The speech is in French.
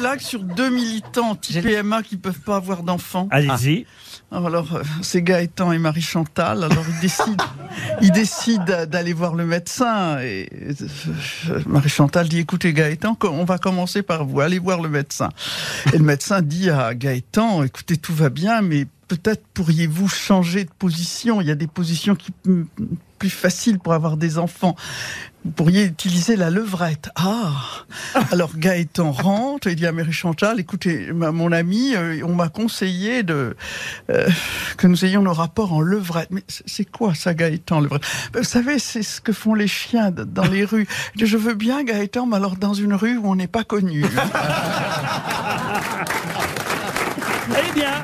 blague sur deux militants PMA qui peuvent pas avoir d'enfants. Allez-y. Alors, euh, c'est Gaëtan et Marie Chantal. Alors, ils décident, ils décident d'aller voir le médecin. Et euh, Marie Chantal dit "Écoutez, Gaëtan, on va commencer par vous. Allez voir le médecin." Et le médecin dit à Gaëtan "Écoutez, tout va bien, mais peut-être pourriez-vous changer de position. Il y a des positions qui plus faciles pour avoir des enfants. Vous pourriez utiliser la levrette. Ah Alors Gaëtan rentre et dit à Mary Chantal, écoutez, mon ami, euh, on m'a conseillé de euh, que nous ayons nos rapports en levrette. Mais c'est quoi ça, Gaëtan, levrette? Vous savez, c'est ce que font les chiens dans les rues. Je veux bien, Gaëtan, mais alors dans une rue où on n'est pas connu. eh bien